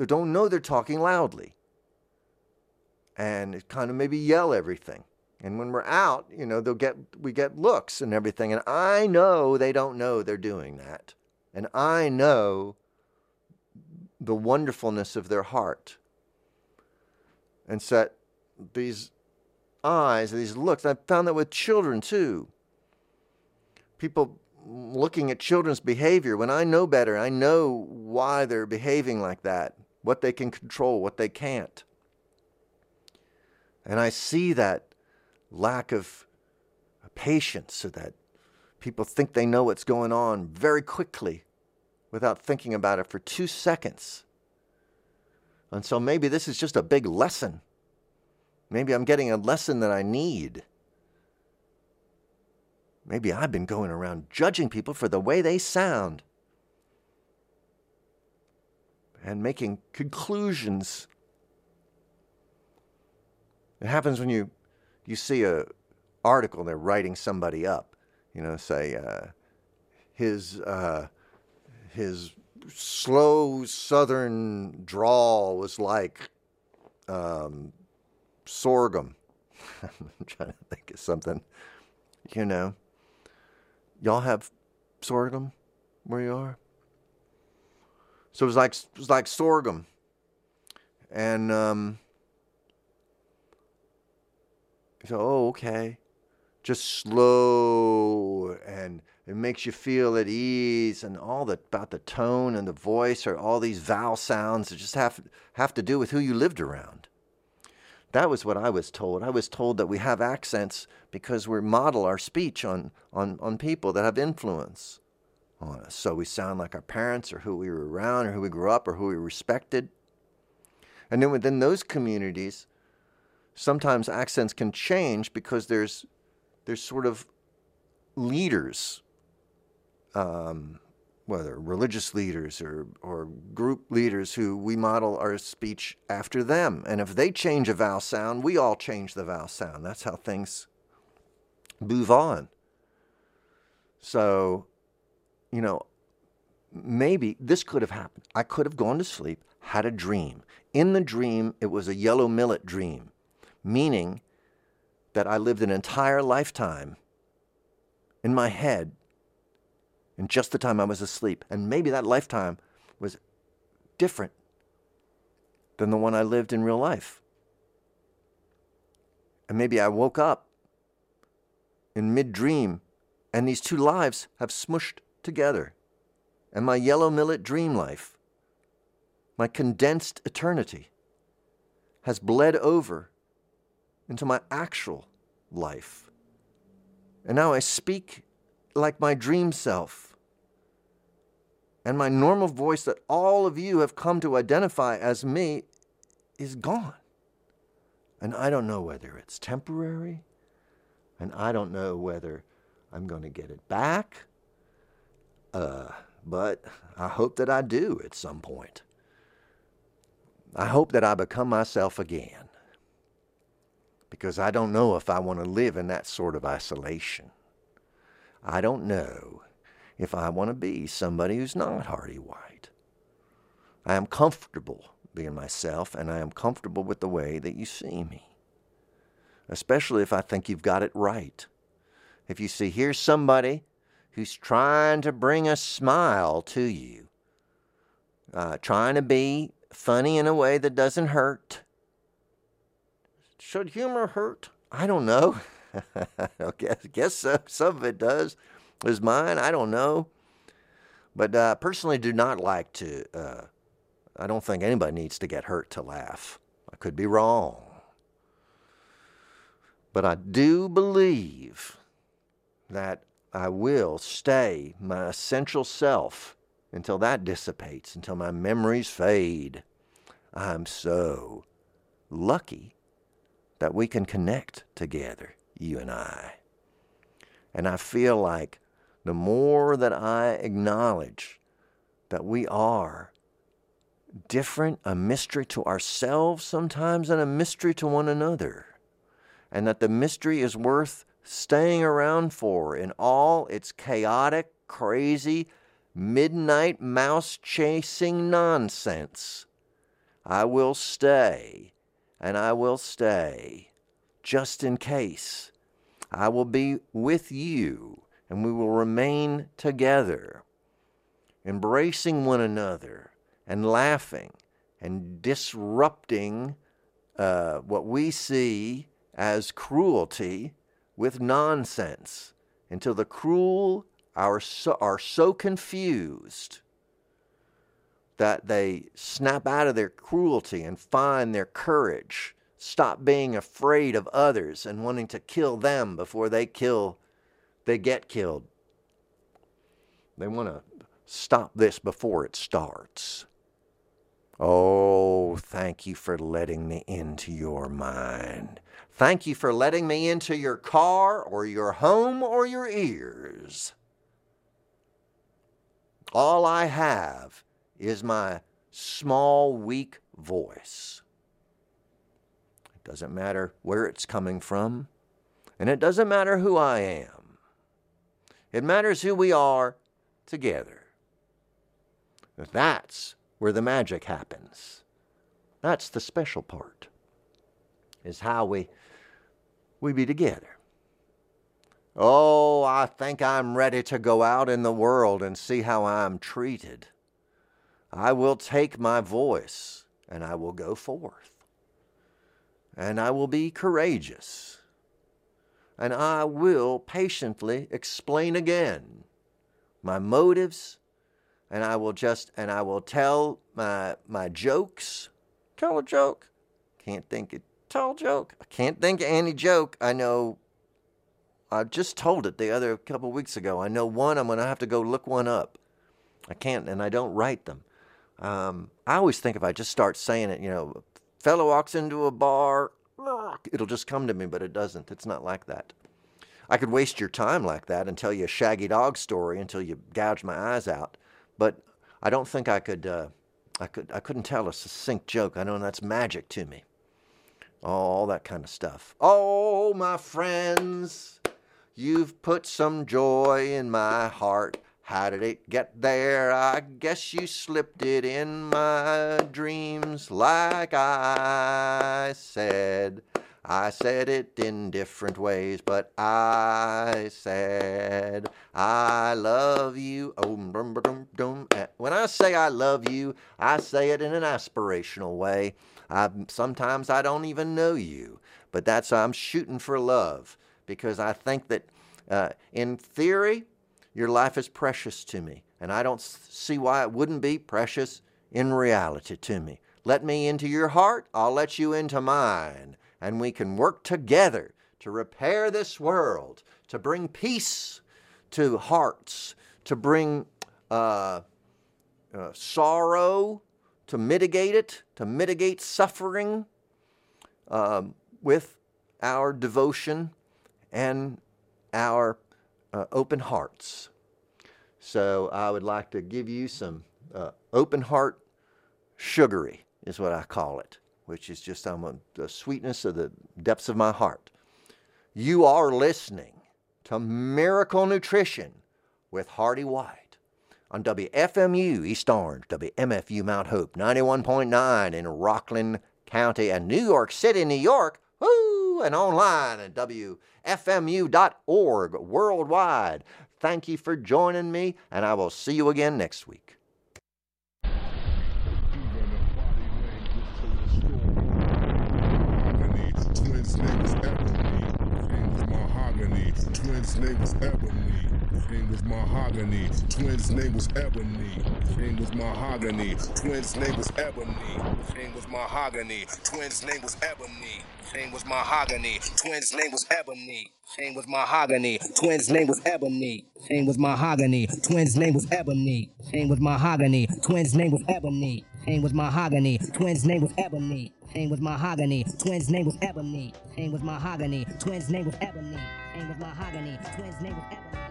they don't know they're talking loudly. And kind of maybe yell everything. And when we're out, you know, they'll get we get looks and everything. And I know they don't know they're doing that. And I know the wonderfulness of their heart. And set these eyes, these looks. I found that with children too. People looking at children's behavior, when I know better, I know why they're behaving like that, what they can control, what they can't. And I see that lack of patience so that people think they know what's going on very quickly without thinking about it for two seconds. And so maybe this is just a big lesson. Maybe I'm getting a lesson that I need. Maybe I've been going around judging people for the way they sound and making conclusions. It happens when you you see a article they're writing somebody up, you know, say uh, his uh, his slow southern drawl was like um, sorghum. I'm trying to think of something, you know. Y'all have sorghum where you are? So it was like it was like sorghum, and um, so oh okay, just slow and it makes you feel at ease and all the about the tone and the voice or all these vowel sounds that just have have to do with who you lived around. That was what I was told. I was told that we have accents because we model our speech on, on, on people that have influence on us. So we sound like our parents or who we were around or who we grew up or who we respected. And then within those communities, sometimes accents can change because there's there's sort of leaders, um, whether religious leaders or, or group leaders who we model our speech after them. And if they change a vowel sound, we all change the vowel sound. That's how things move on. So, you know, maybe this could have happened. I could have gone to sleep, had a dream. In the dream, it was a yellow millet dream, meaning that I lived an entire lifetime in my head in just the time I was asleep. And maybe that lifetime was different than the one I lived in real life. And maybe I woke up in mid dream and these two lives have smushed together. And my yellow millet dream life, my condensed eternity, has bled over into my actual life. And now I speak like my dream self. And my normal voice that all of you have come to identify as me is gone. And I don't know whether it's temporary, and I don't know whether I'm going to get it back. Uh, but I hope that I do at some point. I hope that I become myself again because I don't know if I want to live in that sort of isolation. I don't know if I want to be somebody who's not Hearty White. I am comfortable being myself, and I am comfortable with the way that you see me, especially if I think you've got it right. If you see, here's somebody who's trying to bring a smile to you, uh, trying to be funny in a way that doesn't hurt, should humor hurt? I don't know. I guess, guess so. some of it does. Is mine? I don't know. But uh, personally, do not like to. Uh, I don't think anybody needs to get hurt to laugh. I could be wrong. But I do believe that I will stay my essential self until that dissipates, until my memories fade. I'm so lucky that we can connect together, you and I. And I feel like the more that I acknowledge that we are different, a mystery to ourselves sometimes, and a mystery to one another, and that the mystery is worth staying around for in all its chaotic, crazy, midnight mouse chasing nonsense. I will stay, and I will stay, just in case. I will be with you, and we will remain together, embracing one another, and laughing, and disrupting uh, what we see as cruelty with nonsense until the cruel are so, are so confused that they snap out of their cruelty and find their courage, stop being afraid of others and wanting to kill them before they kill they get killed. They want to stop this before it starts. Oh, thank you for letting me into your mind. Thank you for letting me into your car or your home or your ears. All I have is my small, weak voice. It doesn't matter where it's coming from, and it doesn't matter who I am. It matters who we are together. That's where the magic happens. That's the special part, is how we, we be together. Oh, I think I'm ready to go out in the world and see how I'm treated. I will take my voice and I will go forth. And I will be courageous. And I will patiently explain again my motives. And I will just, and I will tell my, my jokes. Tell a joke. Can't think it. Tell joke. I can't think of any joke. I know I just told it the other couple weeks ago. I know one. I'm going to have to go look one up. I can't, and I don't write them. Um, I always think if I just start saying it, you know, fellow walks into a bar, it'll just come to me, but it doesn't. It's not like that. I could waste your time like that and tell you a shaggy dog story until you gouge my eyes out, but I don't think I could. Uh, I could. I couldn't tell a succinct joke. I know that's magic to me. All that kind of stuff. Oh, my friends. You've put some joy in my heart. How did it get there? I guess you slipped it in my dreams like I said. I said it in different ways, but I said I love you. Oh, when I say I love you, I say it in an aspirational way. I, sometimes I don't even know you, but that's I'm shooting for love because I think that uh, in theory, your life is precious to me, and I don't see why it wouldn't be precious in reality to me. Let me into your heart, I'll let you into mine, and we can work together to repair this world, to bring peace to hearts, to bring uh, uh, sorrow, to mitigate it, to mitigate suffering um, with our devotion and our uh, open hearts. So I would like to give you some uh, open heart sugary, is what I call it, which is just um, the sweetness of the depths of my heart. You are listening to Miracle Nutrition with Hearty White on WFMU East Orange, WMFU Mount Hope, 91.9 in Rockland County and New York City, New York. Woo! And online at W fmu.org worldwide. Thank you for joining me, and I will see you again next week. Name was Mahogany. Twins' name was Ebony. Name was Mahogany. Twins' name was Ebony. Name was Mahogany. Twins' name was Ebony. Name was Mahogany. Twins' name was Ebony. Name was Mahogany. Twins' name was Ebony. Name was Mahogany. Twins' name was Ebony. Name was Mahogany. Twins' name was Ebony. Name was Mahogany. Twins' name was Ebony. Name was Mahogany. Twins' name was Ebony. Name was Mahogany. Twins' name was Ebony. Name was Mahogany. Twins' name was Ebony.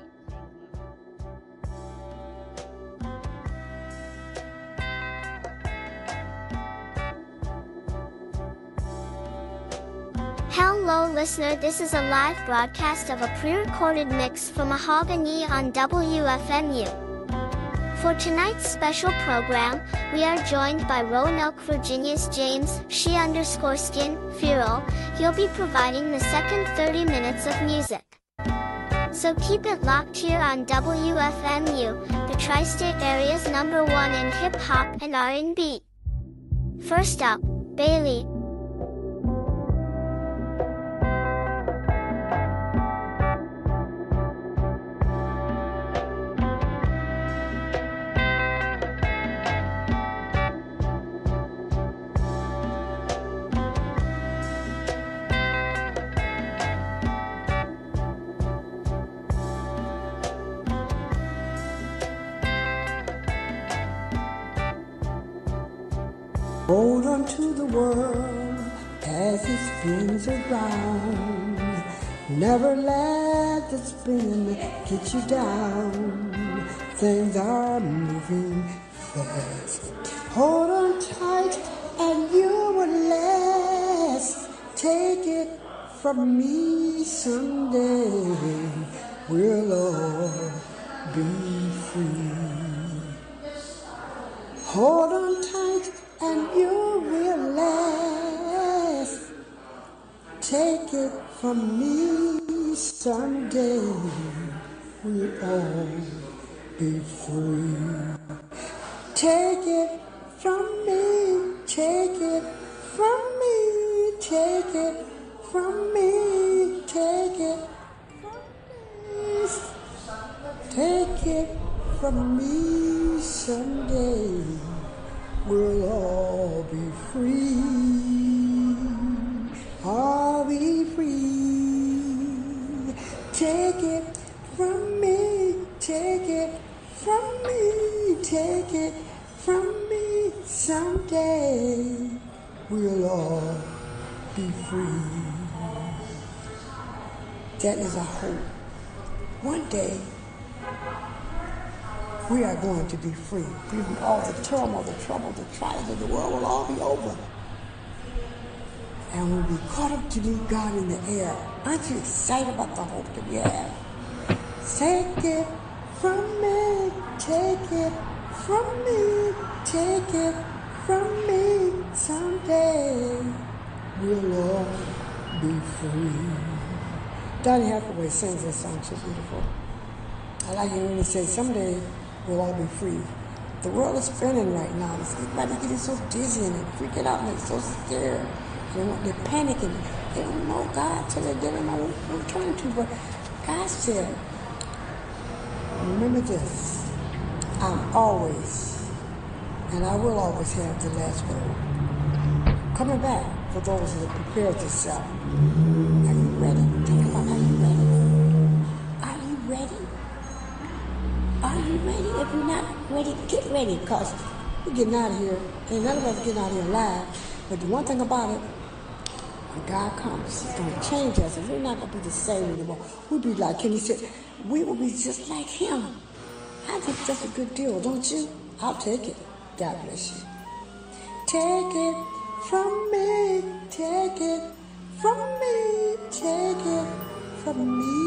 Hello, listener. This is a live broadcast of a pre recorded mix from Mahogany on WFMU. For tonight's special program, we are joined by Roanoke, Virginia's James, she underscore skin, Feral. He'll be providing the second 30 minutes of music. So keep it locked here on WFMU, the tri-state area's number one in hip hop and R&B. First up, Bailey. World as it spins around. Never let the spin get you down. Things are moving fast. Hold on tight and you will last. Take it from me someday. We'll all be free. Hold on tight and you last. Take it from me someday. We'll all be free. Take it from me, take it from me, take it from me, take it from me. Take it from me someday. We'll all be free. I'll be free. Take it from me. Take it from me. Take it from me someday. We'll all be free. That is a hope. One day, we are going to be free. From all the turmoil, the trouble, the trials of the world will all be over. And we'll be caught up to meet God in the air. Aren't you excited about the hope that we have? Take it from me, take it from me, take it from me. Someday we'll all be free. Donny Hathaway sings that song so beautiful. I like it when he says, someday we'll all be free. The world is spinning right now. It's everybody getting so dizzy and they're freaking out and they're so scared. Know, they're panicking. They don't know God till they don't know what we're trying to. But God said, remember this. I'm always, and I will always have the last word. Coming back for those that have prepared yourself. Are you ready? Ready? If you're not ready, get ready because we're getting out of here. And none of us getting out of here alive. But the one thing about it, when God comes, He's going to change us. And we're not going to be the same anymore. We'll be like, He said, we will be just like Him. I think that's a good deal, don't you? I'll take it. God bless you. Take it from me, take it from me, take it from me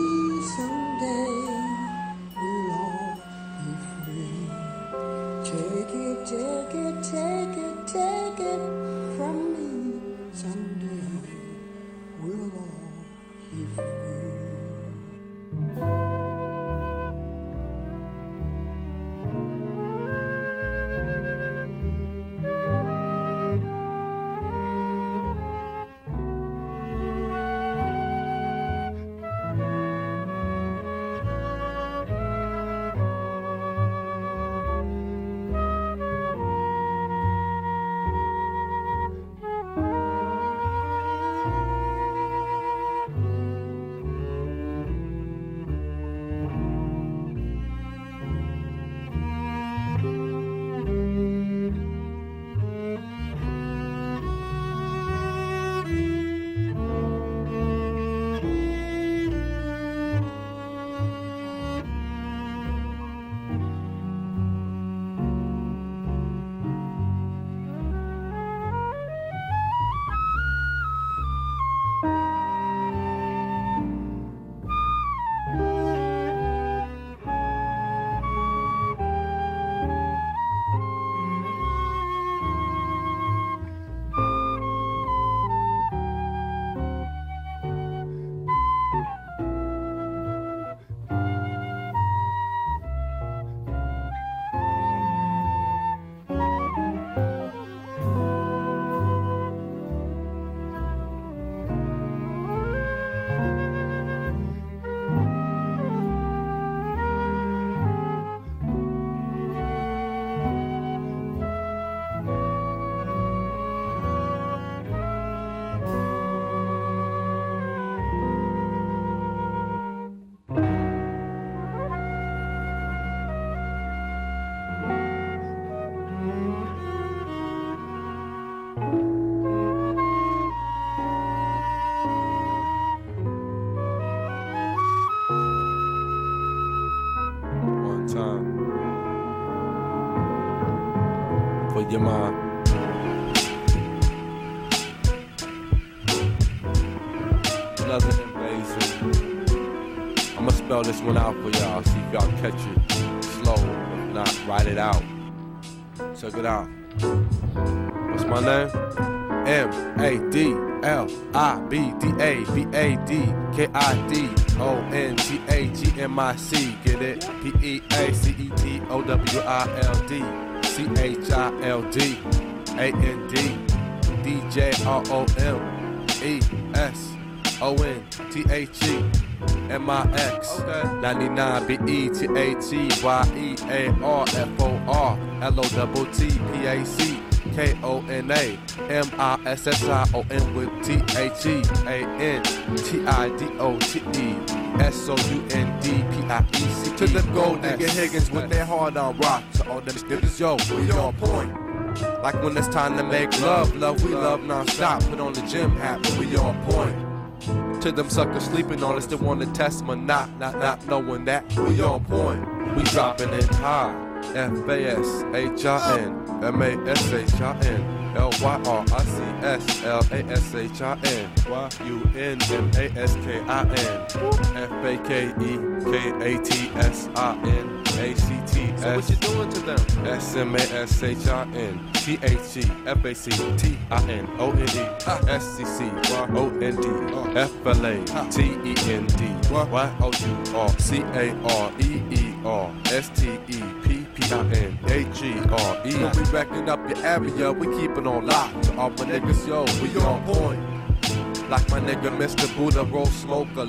Your mind. I'ma spell this one out for y'all. See if y'all catch it slow. If not, write it out. Check it out. What's my name? M A D L I B D A B A D K I D O N T A G M I C. Get it? P E A C E T O W I L D C H I L D A N D D J R O M E S O N T H E M I X 99 B E T H E Y E A R F O R L O double T P A C K O N A M I S S I O N with T H E A N T I D O T E S O U N D P I E C to them gold nigga Higgins with their hard on rock to all them niggas yo we on point. Like when it's time to make love, love we love non-stop. Put on the gym hat, we on point. To them suckers sleeping on us, they want to test my not, not, not knowing that we on point. We dropping it high. F A S H I N M A S H I N L Y R I C S L A S H I N Y U N M A S K I N F A K E K A T S I N A C T S. So what you doing to them? S M A S H I N T H E F A C T I N O N E S C C Y O N D F L A T E N D Y O U R C A R E E R S T E P P I N A G R E. We backing up your area, we keep it on lock. To all my niggas, yo, we on point. Like my nigga Mr. Buddha, roll smoke a